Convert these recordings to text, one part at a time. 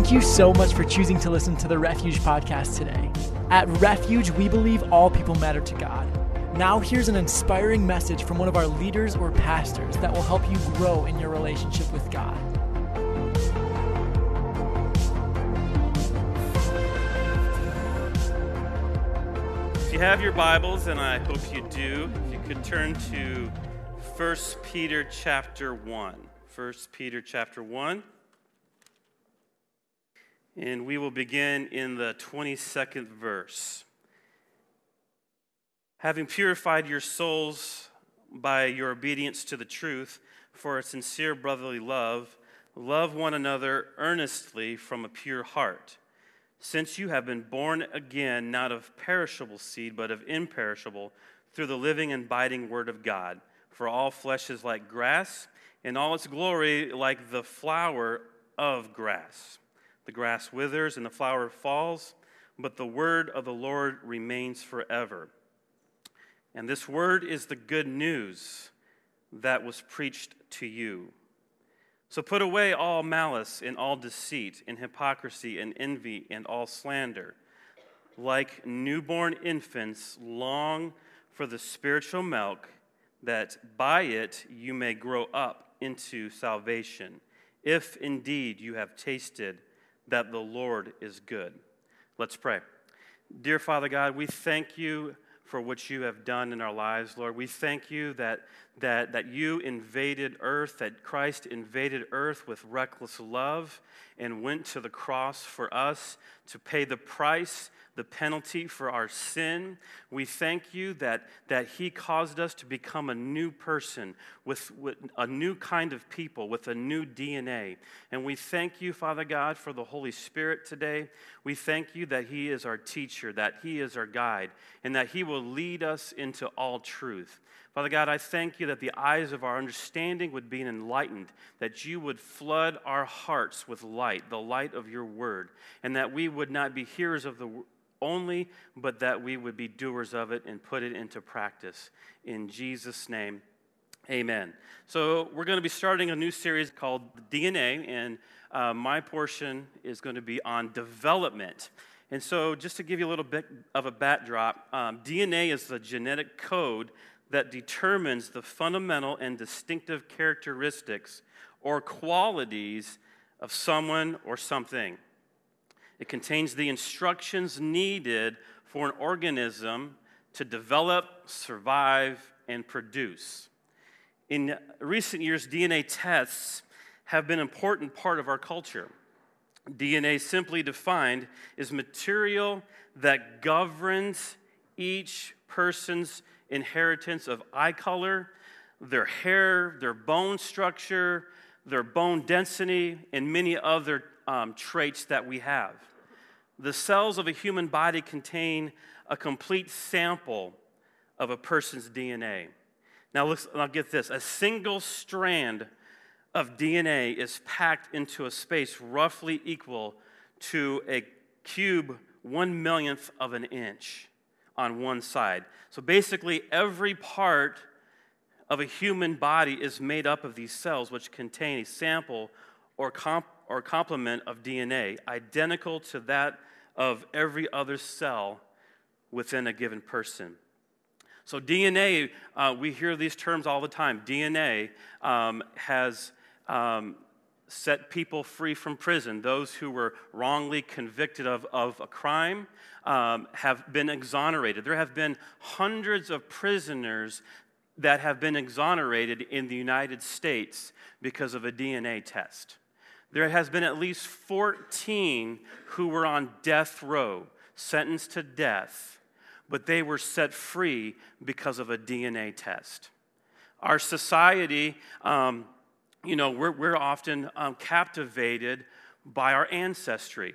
Thank you so much for choosing to listen to the Refuge podcast today. At Refuge, we believe all people matter to God. Now, here's an inspiring message from one of our leaders or pastors that will help you grow in your relationship with God. If you have your Bibles, and I hope you do, if you could turn to 1 Peter chapter 1. 1 Peter chapter 1. And we will begin in the 22nd verse. Having purified your souls by your obedience to the truth for a sincere brotherly love, love one another earnestly from a pure heart. Since you have been born again, not of perishable seed, but of imperishable, through the living and abiding word of God. For all flesh is like grass, and all its glory like the flower of grass. The grass withers and the flower falls, but the word of the Lord remains forever. And this word is the good news that was preached to you. So put away all malice and all deceit and hypocrisy and envy and all slander. Like newborn infants, long for the spiritual milk, that by it you may grow up into salvation, if indeed you have tasted that the Lord is good. Let's pray. Dear Father God, we thank you for what you have done in our lives, Lord. We thank you that, that, that you invaded earth, that Christ invaded earth with reckless love and went to the cross for us to pay the price the penalty for our sin. We thank you that, that He caused us to become a new person with, with a new kind of people with a new DNA. And we thank you, Father God, for the Holy Spirit today. We thank you that He is our teacher, that He is our guide, and that He will lead us into all truth. Father God, I thank you that the eyes of our understanding would be enlightened, that you would flood our hearts with light, the light of your word, and that we would not be hearers of the only, but that we would be doers of it and put it into practice. In Jesus' name, amen. So, we're going to be starting a new series called DNA, and uh, my portion is going to be on development. And so, just to give you a little bit of a backdrop, um, DNA is the genetic code that determines the fundamental and distinctive characteristics or qualities of someone or something. It contains the instructions needed for an organism to develop, survive, and produce. In recent years, DNA tests have been an important part of our culture. DNA, simply defined, is material that governs each person's inheritance of eye color, their hair, their bone structure, their bone density, and many other um, traits that we have. The cells of a human body contain a complete sample of a person's DNA. Now, let's, I'll get this a single strand of DNA is packed into a space roughly equal to a cube one millionth of an inch on one side. So basically, every part of a human body is made up of these cells, which contain a sample or, comp- or complement of DNA identical to that of every other cell within a given person. So, DNA, uh, we hear these terms all the time. DNA um, has um, set people free from prison. Those who were wrongly convicted of, of a crime um, have been exonerated. There have been hundreds of prisoners that have been exonerated in the United States because of a DNA test there has been at least 14 who were on death row, sentenced to death, but they were set free because of a DNA test. Our society, um, you know, we're, we're often um, captivated by our ancestry.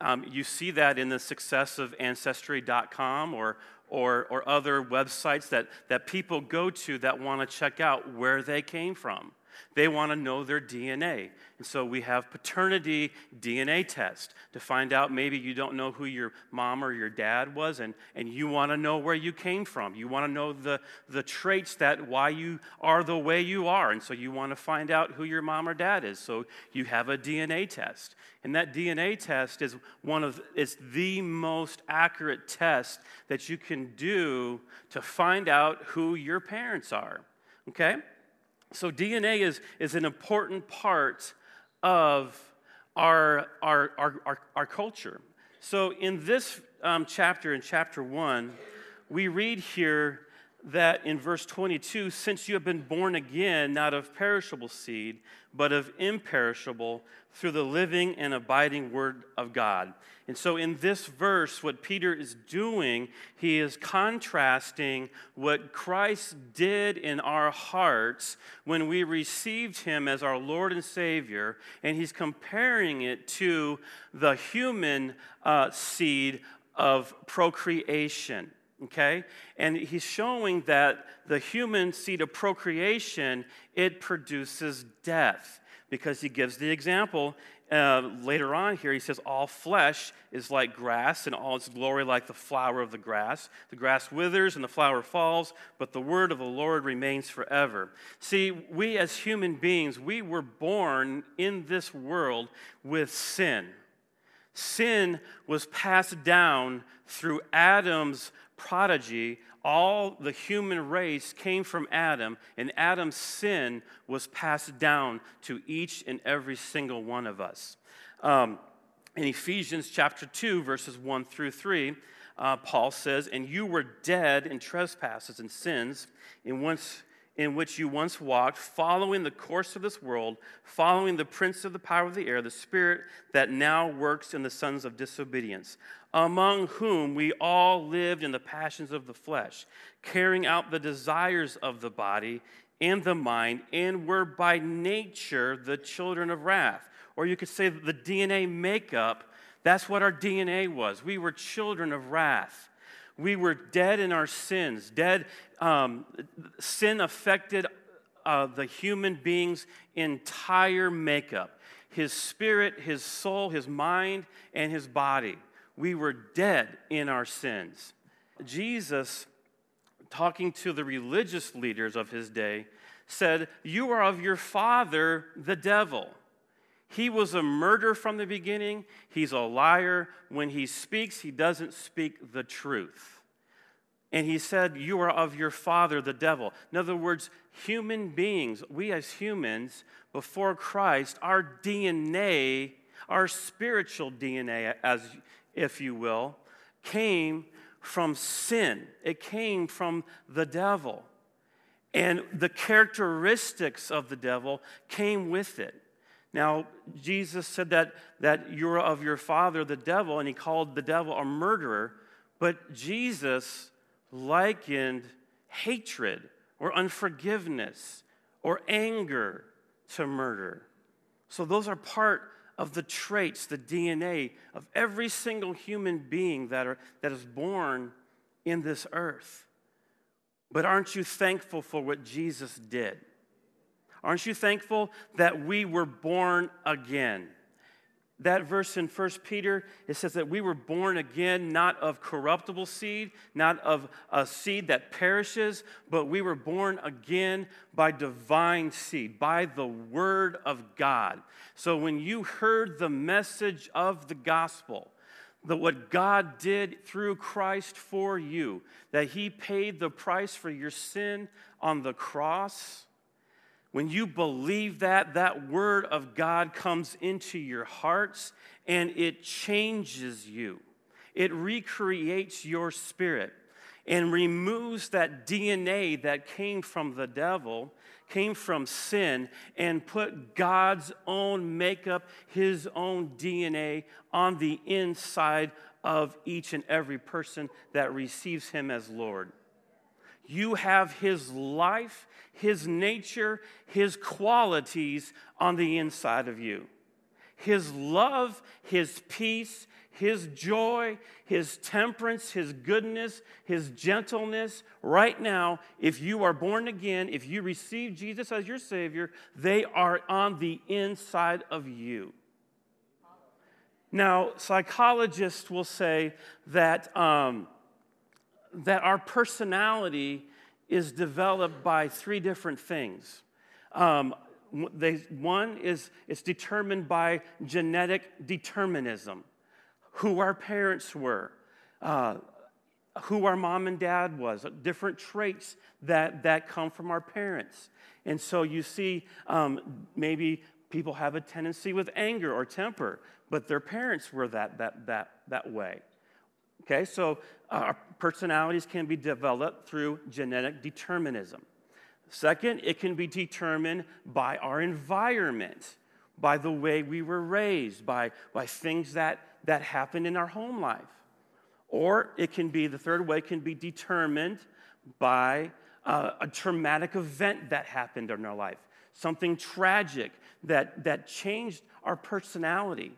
Um, you see that in the success of Ancestry.com or, or, or other websites that, that people go to that want to check out where they came from. They want to know their DNA. And so we have paternity DNA test to find out maybe you don't know who your mom or your dad was and, and you want to know where you came from. You want to know the, the traits that why you are the way you are. And so you want to find out who your mom or dad is. So you have a DNA test. And that DNA test is one of it's the most accurate test that you can do to find out who your parents are. Okay? So DNA is, is an important part of our, our, our, our, our culture. So in this um, chapter, in chapter 1, we read here that in verse 22 since you have been born again, not of perishable seed, but of imperishable, through the living and abiding word of God. And so, in this verse, what Peter is doing, he is contrasting what Christ did in our hearts when we received him as our Lord and Savior, and he's comparing it to the human uh, seed of procreation okay? And he's showing that the human seed of procreation it produces death because he gives the example uh, later on here he says all flesh is like grass and all its glory like the flower of the grass. The grass withers and the flower falls but the word of the lord remains forever. See we as human beings we were born in this world with sin. Sin was passed down through adam's prodigy, all the human race came from Adam, and Adam's sin was passed down to each and every single one of us. Um, in Ephesians chapter 2, verses 1 through 3, uh, Paul says, And you were dead in trespasses and sins, in once in which you once walked, following the course of this world, following the prince of the power of the air, the spirit that now works in the sons of disobedience, among whom we all lived in the passions of the flesh, carrying out the desires of the body and the mind, and were by nature the children of wrath. Or you could say the DNA makeup, that's what our DNA was. We were children of wrath. We were dead in our sins. Dead, um, sin affected uh, the human being's entire makeup his spirit, his soul, his mind, and his body. We were dead in our sins. Jesus, talking to the religious leaders of his day, said, You are of your father, the devil. He was a murderer from the beginning. He's a liar. When he speaks, he doesn't speak the truth. And he said, You are of your father, the devil. In other words, human beings, we as humans, before Christ, our DNA, our spiritual DNA, as if you will, came from sin. It came from the devil. And the characteristics of the devil came with it. Now, Jesus said that, that you're of your father, the devil, and he called the devil a murderer. But Jesus likened hatred or unforgiveness or anger to murder. So, those are part of the traits, the DNA of every single human being that, are, that is born in this earth. But aren't you thankful for what Jesus did? Aren't you thankful that we were born again? That verse in 1 Peter, it says that we were born again, not of corruptible seed, not of a seed that perishes, but we were born again by divine seed, by the word of God. So when you heard the message of the gospel, that what God did through Christ for you, that He paid the price for your sin on the cross, when you believe that, that word of God comes into your hearts and it changes you. It recreates your spirit and removes that DNA that came from the devil, came from sin, and put God's own makeup, his own DNA on the inside of each and every person that receives him as Lord. You have his life, his nature, his qualities on the inside of you. His love, His peace, His joy, His temperance, His goodness, His gentleness, right now, if you are born again, if you receive Jesus as your Savior, they are on the inside of you. Now, psychologists will say that, um, that our personality is developed by three different things. Um, they, one is it's determined by genetic determinism, who our parents were, uh, who our mom and dad was, different traits that, that come from our parents. And so you see, um, maybe people have a tendency with anger or temper, but their parents were that, that, that, that way. Okay, so uh, our personalities can be developed through genetic determinism. Second, it can be determined by our environment, by the way we were raised, by, by things that, that happened in our home life. Or it can be, the third way can be determined by uh, a traumatic event that happened in our life, something tragic that, that changed our personality.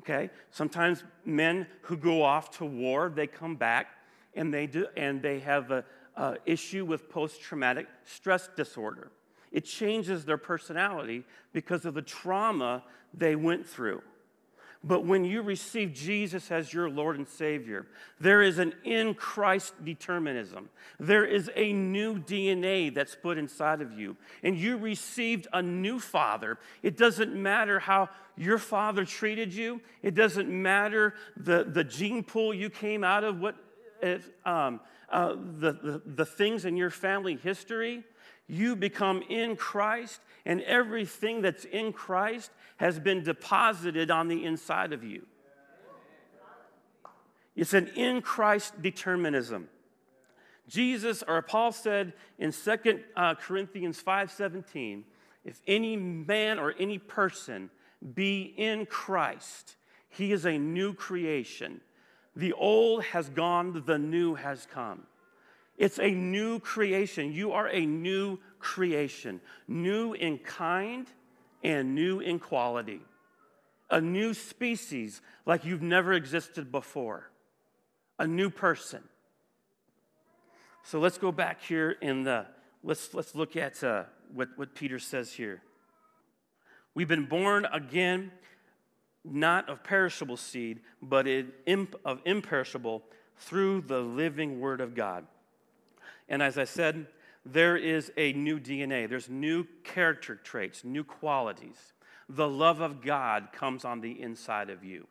Okay? Sometimes men who go off to war, they come back and they do and they have a, issue with post traumatic stress disorder. It changes their personality because of the trauma they went through. But when you receive Jesus as your Lord and Savior, there is an in Christ determinism. There is a new DNA that's put inside of you. And you received a new father. It doesn't matter how your father treated you, it doesn't matter the, the gene pool you came out of, what, um, uh, the, the, the things in your family history, you become in Christ, and everything that's in Christ has been deposited on the inside of you. It's an in Christ determinism. Jesus, or Paul said in 2 uh, Corinthians 5:17, if any man or any person be in Christ, he is a new creation. The old has gone, the new has come. It's a new creation. You are a new creation, new in kind and new in quality. A new species like you've never existed before. A new person. So let's go back here in the, let's, let's look at uh, what, what Peter says here. We've been born again not of perishable seed, but of imperishable through the living word of God. And as I said, there is a new DNA, there's new character traits, new qualities. The love of God comes on the inside of you.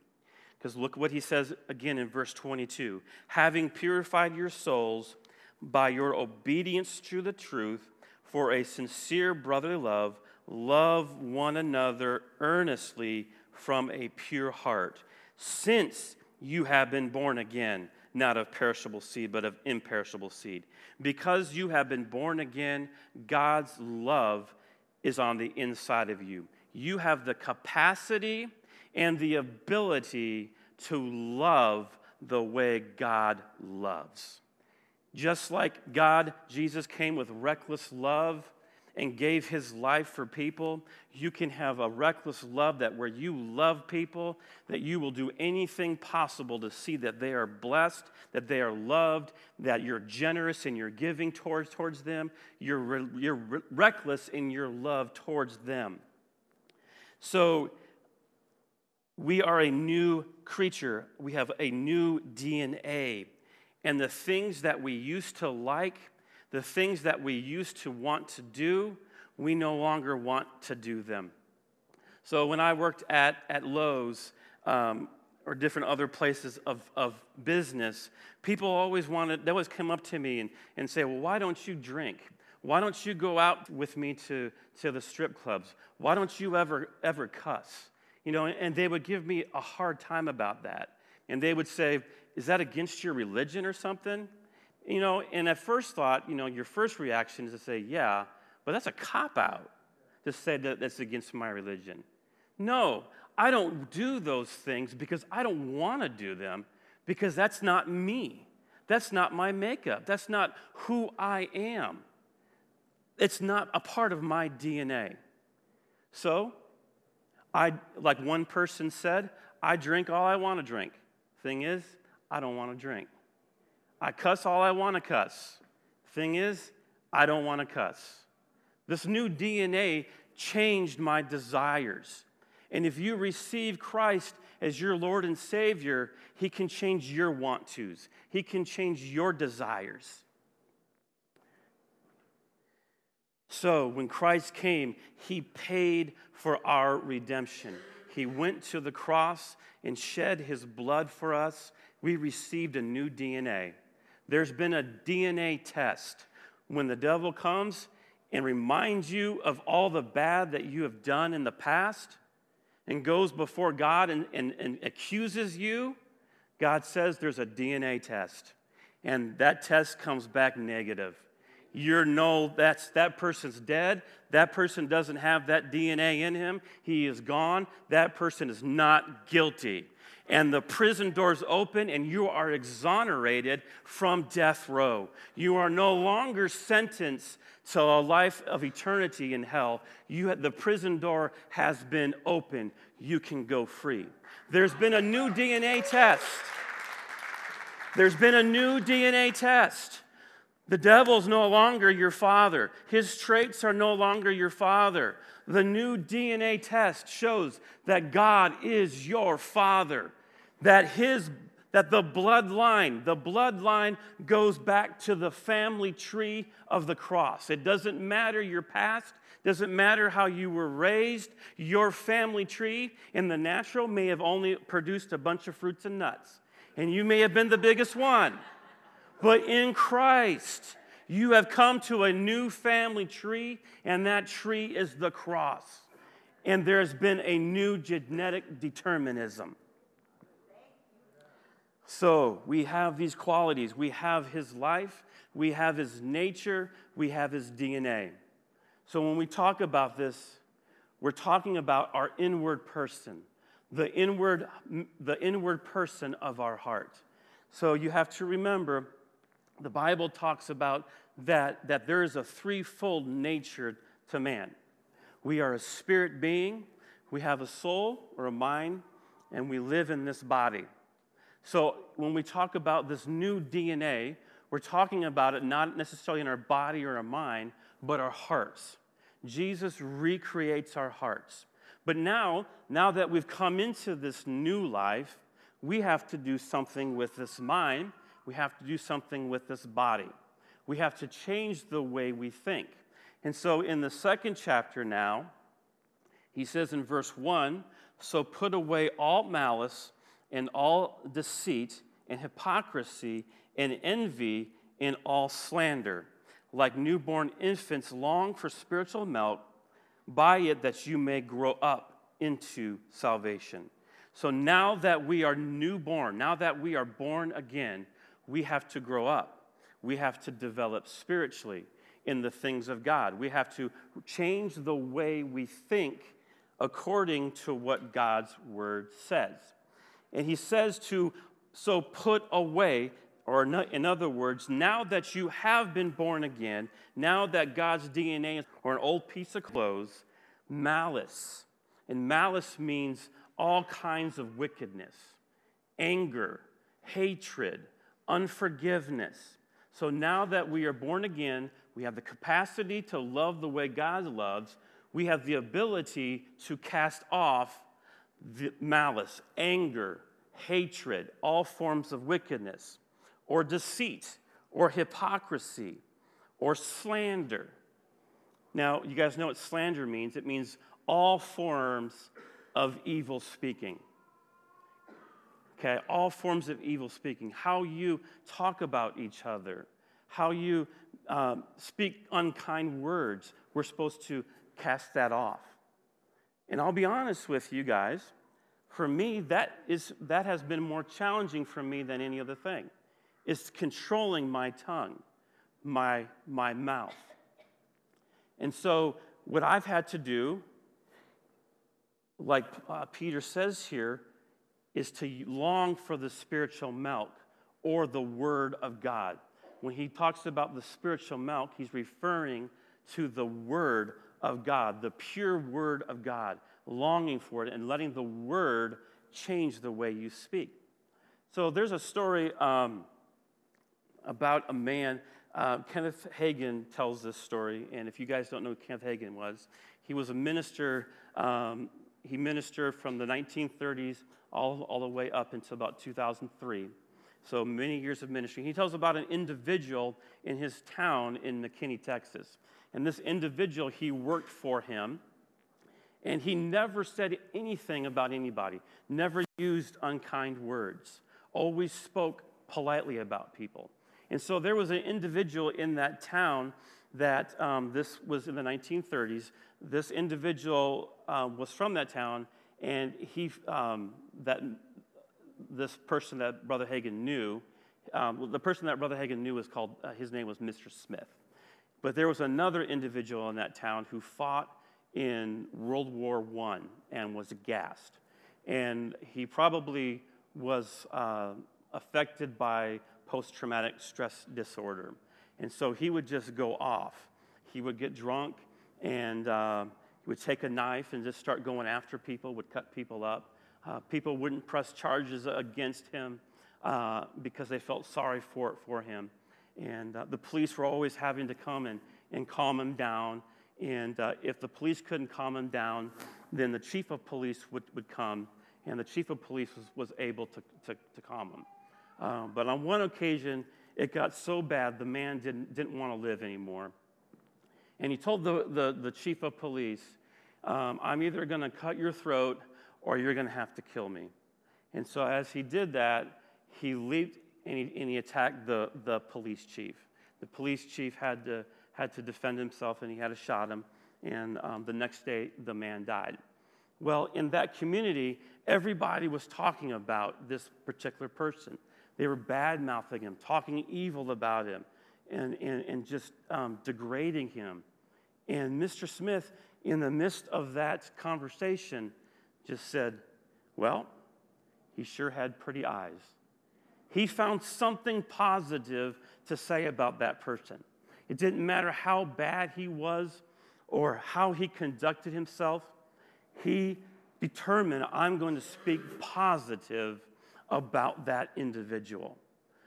Because look what he says again in verse 22 having purified your souls by your obedience to the truth for a sincere brotherly love, love one another earnestly from a pure heart, since you have been born again, not of perishable seed, but of imperishable seed. Because you have been born again, God's love is on the inside of you. You have the capacity and the ability to love the way God loves. Just like God, Jesus came with reckless love and gave his life for people, you can have a reckless love that where you love people, that you will do anything possible to see that they are blessed, that they are loved, that you're generous in your giving towards, towards them, you're, re, you're re, reckless in your love towards them. So, we are a new creature, we have a new DNA. And the things that we used to like, the things that we used to want to do, we no longer want to do them. So when I worked at, at Lowe's um, or different other places of, of business, people always wanted, they always come up to me and, and say, Well, why don't you drink? Why don't you go out with me to, to the strip clubs? Why don't you ever, ever cuss? You know, and they would give me a hard time about that. And they would say, Is that against your religion or something? You know, and at first thought, you know, your first reaction is to say, yeah, but that's a cop out to say that that's against my religion. No, I don't do those things because I don't want to do them because that's not me. That's not my makeup. That's not who I am. It's not a part of my DNA. So, I, like one person said, I drink all I want to drink. Thing is, I don't want to drink. I cuss all I want to cuss. Thing is, I don't want to cuss. This new DNA changed my desires. And if you receive Christ as your Lord and Savior, He can change your want tos, He can change your desires. So when Christ came, He paid for our redemption. He went to the cross and shed His blood for us. We received a new DNA. There's been a DNA test. When the devil comes and reminds you of all the bad that you have done in the past and goes before God and, and, and accuses you, God says there's a DNA test. And that test comes back negative. You're no, that's that person's dead. That person doesn't have that DNA in him. He is gone. That person is not guilty and the prison doors open and you are exonerated from death row. You are no longer sentenced to a life of eternity in hell. You, the prison door has been opened. You can go free. There's been a new DNA test. There's been a new DNA test. The devil's no longer your father. His traits are no longer your father. The new DNA test shows that God is your father, that his that the bloodline, the bloodline goes back to the family tree of the cross. It doesn't matter your past, doesn't matter how you were raised. Your family tree in the natural may have only produced a bunch of fruits and nuts, and you may have been the biggest one. But in Christ, you have come to a new family tree, and that tree is the cross. And there's been a new genetic determinism. So we have these qualities. We have his life, we have his nature, we have his DNA. So when we talk about this, we're talking about our inward person, the inward, the inward person of our heart. So you have to remember the Bible talks about that, that there is a threefold nature to man. We are a spirit being, we have a soul or a mind, and we live in this body. So when we talk about this new DNA, we're talking about it not necessarily in our body or our mind, but our hearts. Jesus recreates our hearts. But now, now that we've come into this new life, we have to do something with this mind we have to do something with this body. We have to change the way we think. And so in the second chapter now, he says in verse 1 So put away all malice and all deceit and hypocrisy and envy and all slander. Like newborn infants, long for spiritual milk, by it that you may grow up into salvation. So now that we are newborn, now that we are born again, we have to grow up. We have to develop spiritually in the things of God. We have to change the way we think according to what God's word says. And he says to so put away, or in other words, now that you have been born again, now that God's DNA or an old piece of clothes, malice. And malice means all kinds of wickedness, anger, hatred, unforgiveness. So now that we are born again, we have the capacity to love the way God loves. We have the ability to cast off malice, anger, hatred, all forms of wickedness, or deceit, or hypocrisy, or slander. Now, you guys know what slander means it means all forms of evil speaking okay? All forms of evil speaking, how you talk about each other, how you um, speak unkind words, we're supposed to cast that off. And I'll be honest with you guys, for me, that, is, that has been more challenging for me than any other thing. It's controlling my tongue, my, my mouth. And so, what I've had to do, like uh, Peter says here, is to long for the spiritual milk or the Word of God. When he talks about the spiritual milk, he's referring to the Word of God, the pure Word of God, longing for it and letting the word change the way you speak. So there's a story um, about a man. Uh, Kenneth Hagin tells this story, and if you guys don't know who Kenneth Hagin was, he was a minister. Um, he ministered from the 1930s all, all the way up until about 2003. So many years of ministry. He tells about an individual in his town in McKinney, Texas. And this individual, he worked for him. And he never said anything about anybody, never used unkind words, always spoke politely about people. And so there was an individual in that town that um, this was in the 1930s. This individual um, was from that town, and he, um, that this person that Brother Hagin knew, um, the person that Brother Hagin knew was called, uh, his name was Mr. Smith. But there was another individual in that town who fought in World War I and was gassed. And he probably was uh, affected by post traumatic stress disorder. And so he would just go off. He would get drunk and uh, he would take a knife and just start going after people, would cut people up. Uh, people wouldn't press charges against him uh, because they felt sorry for, for him. And uh, the police were always having to come and, and calm him down. And uh, if the police couldn't calm him down, then the chief of police would, would come, and the chief of police was, was able to, to, to calm him. Uh, but on one occasion, it got so bad the man didn't, didn't want to live anymore. And he told the, the, the chief of police, um, I'm either going to cut your throat or you're going to have to kill me. And so as he did that, he leaped and he, and he attacked the, the police chief. The police chief had to, had to defend himself and he had to shot him. And um, the next day, the man died. Well, in that community, everybody was talking about this particular person. They were bad mouthing him, talking evil about him, and, and, and just um, degrading him. And Mr. Smith, in the midst of that conversation, just said, Well, he sure had pretty eyes. He found something positive to say about that person. It didn't matter how bad he was or how he conducted himself, he determined, I'm going to speak positive about that individual.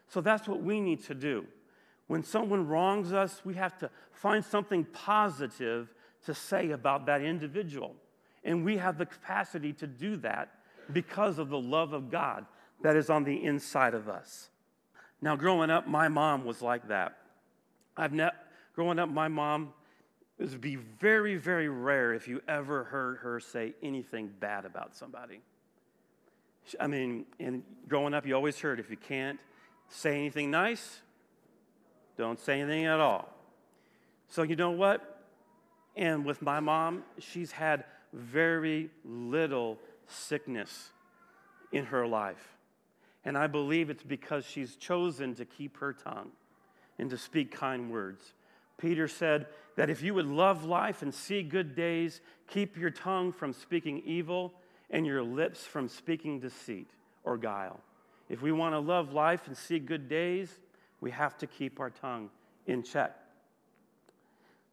So that's what we need to do. When someone wrongs us, we have to find something positive to say about that individual. And we have the capacity to do that because of the love of God that is on the inside of us. Now, growing up, my mom was like that. I've ne- growing up, my mom, it would be very, very rare if you ever heard her say anything bad about somebody. I mean, in growing up, you always heard if you can't say anything nice, don't say anything at all. So, you know what? And with my mom, she's had very little sickness in her life. And I believe it's because she's chosen to keep her tongue and to speak kind words. Peter said that if you would love life and see good days, keep your tongue from speaking evil and your lips from speaking deceit or guile. If we want to love life and see good days, we have to keep our tongue in check.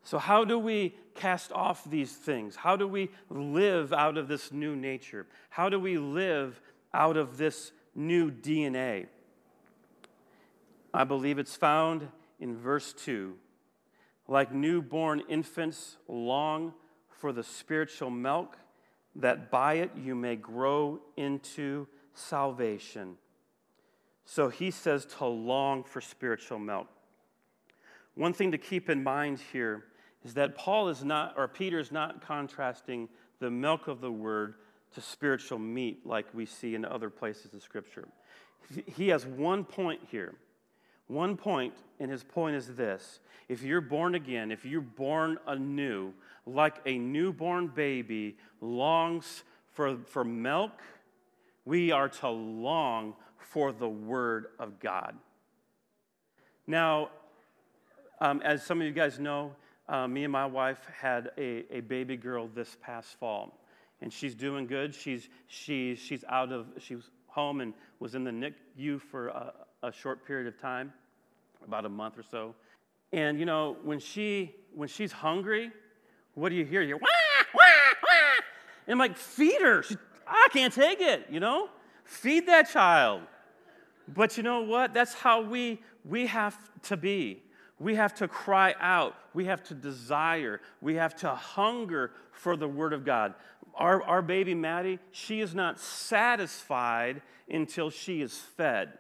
So, how do we cast off these things? How do we live out of this new nature? How do we live out of this new DNA? I believe it's found in verse 2. Like newborn infants, long for the spiritual milk, that by it you may grow into salvation. So he says to long for spiritual milk. One thing to keep in mind here is that Paul is not, or Peter is not contrasting the milk of the word to spiritual meat like we see in other places of Scripture. He has one point here. One point, and his point is this if you're born again, if you're born anew, like a newborn baby longs for, for milk, we are to long for the Word of God. Now, um, as some of you guys know, uh, me and my wife had a, a baby girl this past fall, and she's doing good. She's, she's, she's out of, she was home and was in the NICU for a, a short period of time, about a month or so. And you know, when she when she's hungry, what do you hear? You wah, wah, wah. And I'm like, feed her. She, I can't take it, you know? Feed that child. But you know what? That's how we, we have to be. We have to cry out. We have to desire. We have to hunger for the Word of God. Our, our baby Maddie, she is not satisfied until she is fed.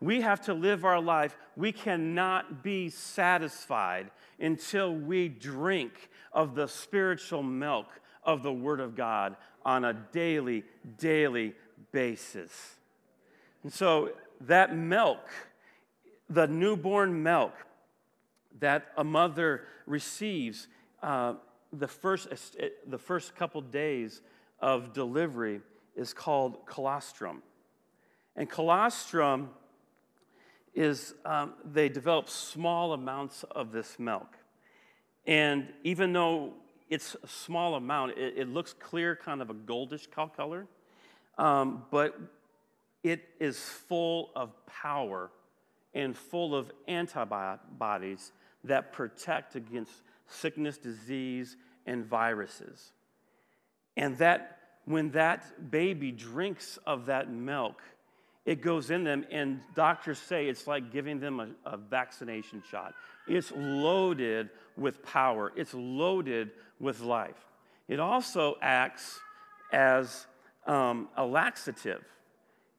We have to live our life. We cannot be satisfied until we drink of the spiritual milk of the Word of God on a daily, daily basis. And so that milk, the newborn milk that a mother receives uh, the, first, the first couple days of delivery is called colostrum. And colostrum is um, they develop small amounts of this milk. And even though it's a small amount, it, it looks clear, kind of a goldish color, um, but it is full of power and full of antibodies that protect against sickness, disease, and viruses. And that when that baby drinks of that milk, it goes in them, and doctors say it's like giving them a, a, vaccination shot. It's loaded with power, it's loaded with life. It also acts as um, a laxative,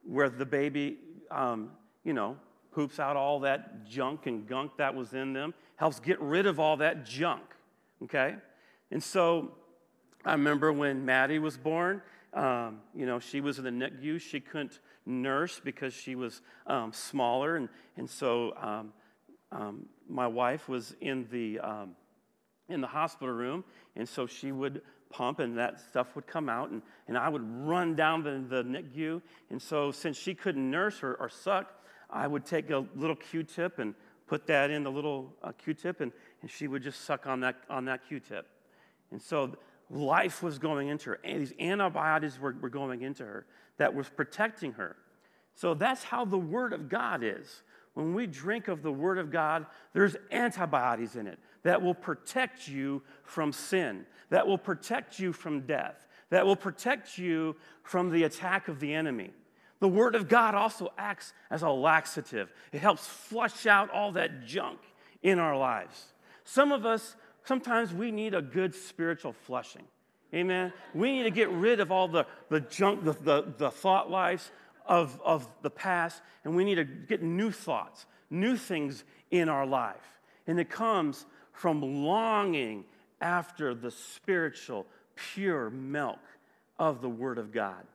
where the baby, um, you know, poops out all that junk and gunk that was in them, helps get rid of all that junk, okay? And so I remember when Maddie was born, um, you know, she was in the NICU. She couldn't nurse because she was um, smaller. And, and so um, um my wife was in the, um, in the hospital room. And so she would pump and that stuff would come out. And, and I would run down the, the NICU. And so since she couldn't nurse or, or suck, I would take a little Q-tip and put that in the little uh, Q-tip. And, and she would just suck on that, on that Q-tip. And so life was going into her, and these antibiotics were, were going into her that was protecting her. So that's how the Word of God is. When we drink of the Word of God, there's antibodies in it that will protect you from sin, that will protect you from death, that will protect you from the attack of the enemy. The Word of God also acts as a laxative, it helps flush out all that junk in our lives. Some of us sometimes we need a good spiritual flushing. Amen. We need to get rid of all the, the junk, the, the, the thought lives of, of the past, and we need to get new thoughts, new things in our life. And it comes from longing after the spiritual, pure milk of the Word of God.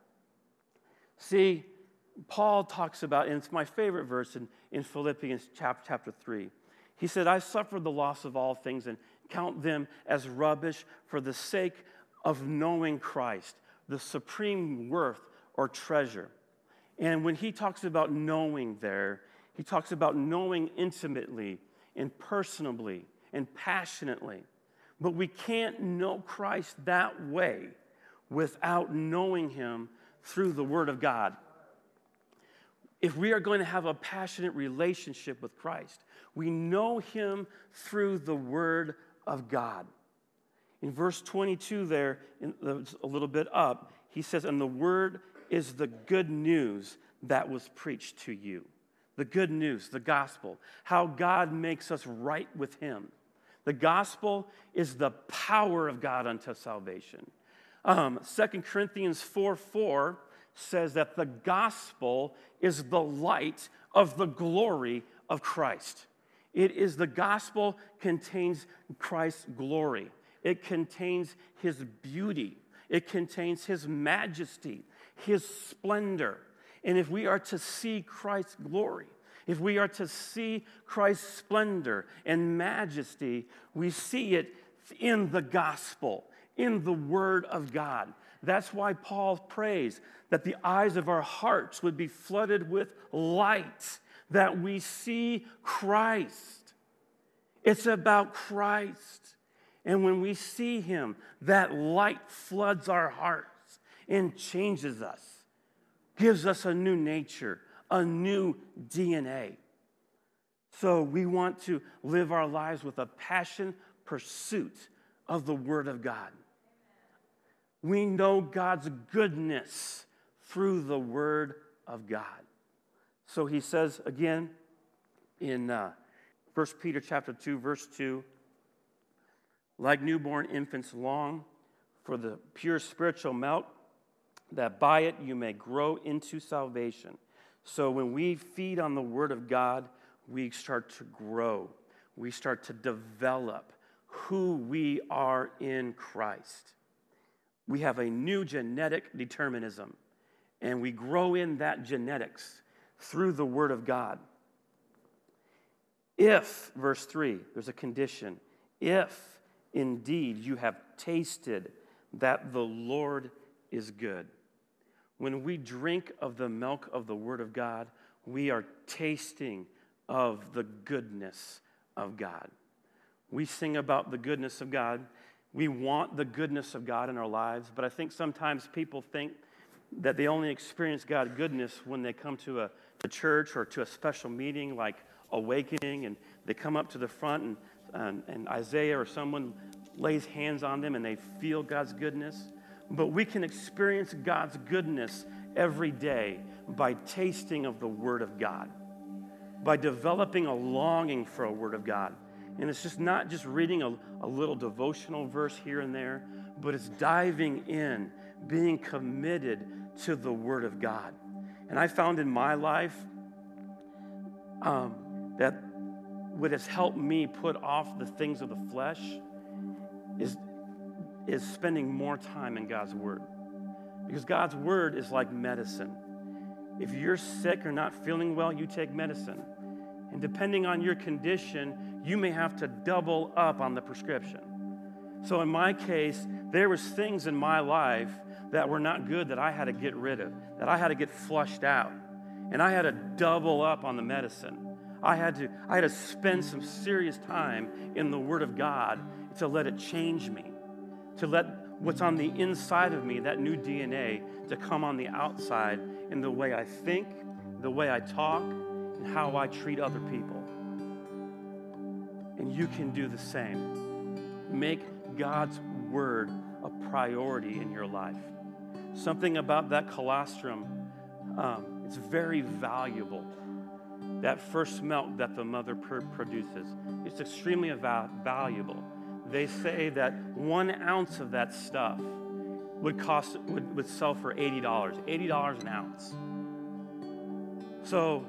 See, Paul talks about, and it's my favorite verse in, in Philippians chapter, chapter 3. He said, I suffered the loss of all things and count them as rubbish for the sake of knowing Christ, the supreme worth or treasure. And when he talks about knowing there, he talks about knowing intimately and personally and passionately. But we can't know Christ that way without knowing him through the Word of God. If we are going to have a passionate relationship with Christ, we know him through the Word of God. In verse 22, there, a little bit up, he says, And the word is the good news that was preached to you. The good news, the gospel, how God makes us right with him. The gospel is the power of God unto salvation. Um, 2 Corinthians 4 4 says that the gospel is the light of the glory of Christ. It is the gospel contains Christ's glory. It contains his beauty. It contains his majesty, his splendor. And if we are to see Christ's glory, if we are to see Christ's splendor and majesty, we see it in the gospel, in the word of God. That's why Paul prays that the eyes of our hearts would be flooded with light that we see Christ. It's about Christ. And when we see Him, that light floods our hearts and changes us, gives us a new nature, a new DNA. So we want to live our lives with a passion pursuit of the Word of God. We know God's goodness through the Word of God. So he says again in uh, 1 Peter chapter 2, verse 2, like newborn infants long for the pure spiritual milk, that by it you may grow into salvation. So when we feed on the Word of God, we start to grow. We start to develop who we are in Christ. We have a new genetic determinism, and we grow in that genetics through the Word of God. If, verse 3, there's a condition, if indeed you have tasted that the Lord is good. When we drink of the milk of the Word of God, we are tasting of the goodness of God. We sing about the goodness of God. We want the goodness of God in our lives, but I think sometimes people think that they only experience God's goodness when they come to a, a church or to a special meeting like Awakening, and they come up to the front, and, and, and Isaiah or someone lays hands on them and they feel God's goodness. But we can experience God's goodness every day by tasting of the Word of God, by developing a longing for a Word of God. And it's just not just reading a, a little devotional verse here and there, but it's diving in, being committed to the Word of God. And I found in my life um, that what has helped me put off the things of the flesh is, is spending more time in God's Word. Because God's Word is like medicine. If you're sick or not feeling well, you take medicine. And depending on your condition, you may have to double up on the prescription. So in my case, there was things in my life that were not good that I had to get rid of, that I had to get flushed out. And I had to double up on the medicine. I had to, I had to spend some serious time in the Word of God to let it change me, to let what's on the inside of me, that new DNA, to come on the outside in the way I think, the way I talk, and how I treat other people. And you can do the same. Make God's Word a priority in your life. Something about that colostrum, um, it's very valuable that first milk that the mother pr- produces. It's extremely val- valuable. They say that one ounce of that stuff would cost would, would sell for $80. $80 an ounce. So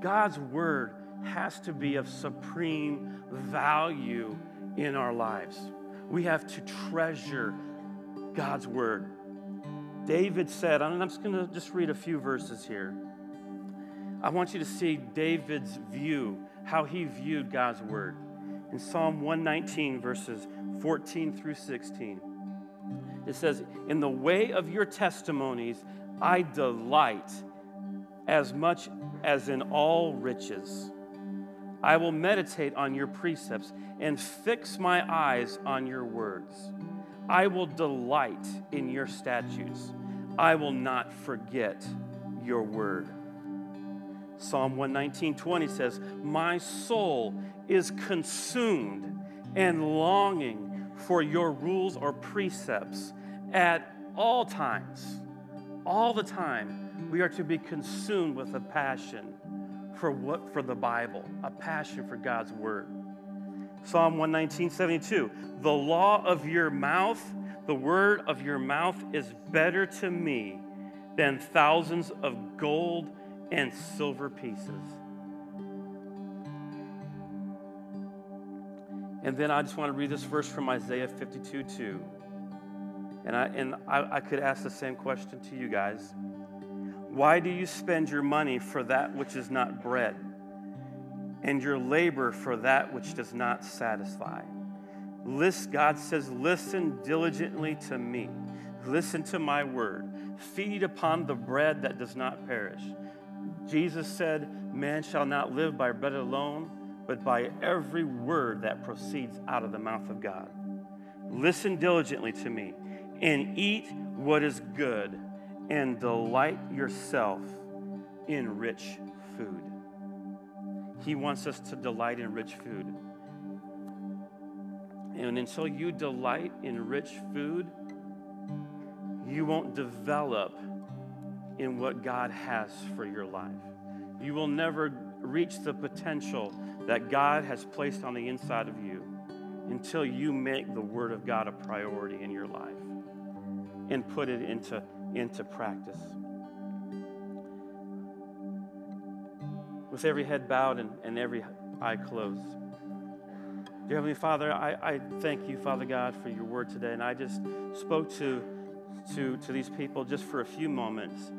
God's word has to be of supreme value in our lives. We have to treasure God's word. David said, and I'm just going to just read a few verses here. I want you to see David's view, how he viewed God's word. In Psalm 119, verses 14 through 16, it says, In the way of your testimonies, I delight as much as in all riches. I will meditate on your precepts and fix my eyes on your words. I will delight in your statutes. I will not forget your word. Psalm 119 20 says, My soul is consumed and longing for your rules or precepts at all times. All the time, we are to be consumed with a passion for what for the Bible, a passion for God's word. Psalm 119, 72. The law of your mouth, the word of your mouth is better to me than thousands of gold and silver pieces. And then I just want to read this verse from Isaiah 52 2. And, I, and I, I could ask the same question to you guys. Why do you spend your money for that which is not bread, and your labor for that which does not satisfy? List, God says, Listen diligently to me. Listen to my word. Feed upon the bread that does not perish Jesus said, Man shall not live by bread alone, but by every word that proceeds out of the mouth of God. Listen diligently to me and eat what is good and delight yourself in rich food. He wants us to delight in rich food. And until you delight in rich food, you won't develop in what God has for your life. You will never reach the potential that God has placed on the inside of you until you make the Word of God a priority in your life and put it into, into practice. With every head bowed and, and every eye closed. Dear Heavenly Father, I, I thank you, Father God, for your word today. And I just spoke to, to, to these people just for a few moments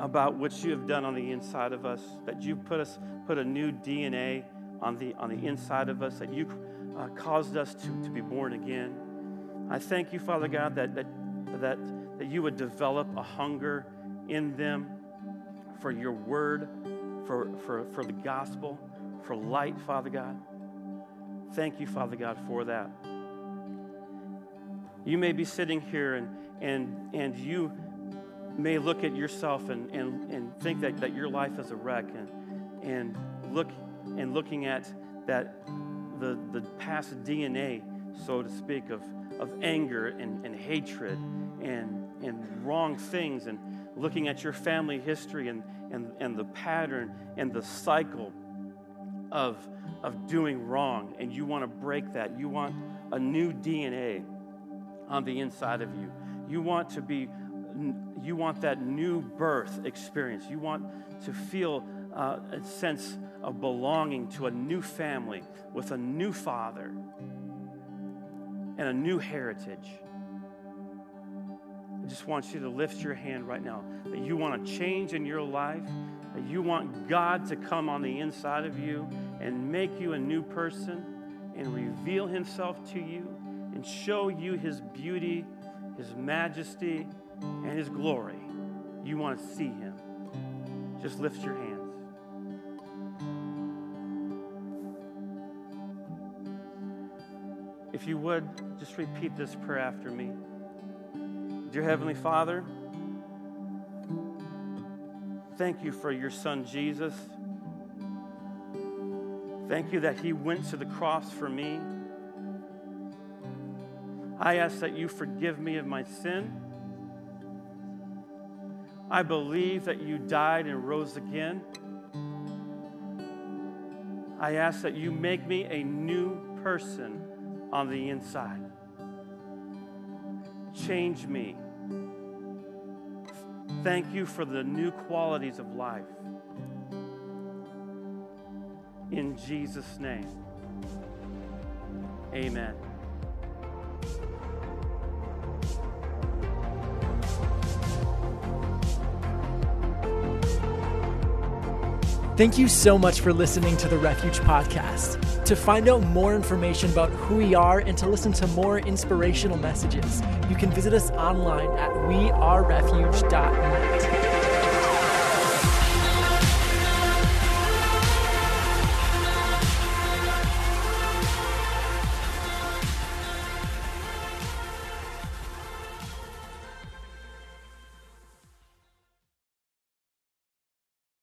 about what you have done on the inside of us, that you put us put a new DNA on the on the inside of us, that you uh, caused us to, to be born again. I thank you, Father God, that that that that you would develop a hunger in them for your word, for for, for the gospel, for light, Father God. Thank you, Father God, for that. You may be sitting here and and and you may look at yourself and, and, and think that, that your life is a wreck and, and look and looking at that the, the past DNA, so to speak, of, of anger and, and hatred and, and wrong things and looking at your family history and, and, and the pattern and the cycle of, of doing wrong and you want to break that. You want a new DNA on the inside of you. You want to be you want that new birth experience. You want to feel uh, a sense of belonging to a new family with a new father and a new heritage. I just want you to lift your hand right now that you want to change in your life, that you want God to come on the inside of you and make you a new person and reveal Himself to you and show you His beauty, His majesty and His glory, you want to see Him, just lift your hands. If you would, just repeat this prayer after me. Dear Heavenly Father, thank you for your Son Jesus. Thank you that He went to the cross for me. I ask that you forgive me of my sin I believe that you died and rose again. I ask that you make me a new person on the inside. Change me. Thank you for the new qualities of life. In Jesus' name, amen. Thank you so much for listening to the Refuge Podcast. To find out more information about who we are and to listen to more inspirational messages, you can visit us online at wearerefuge.net.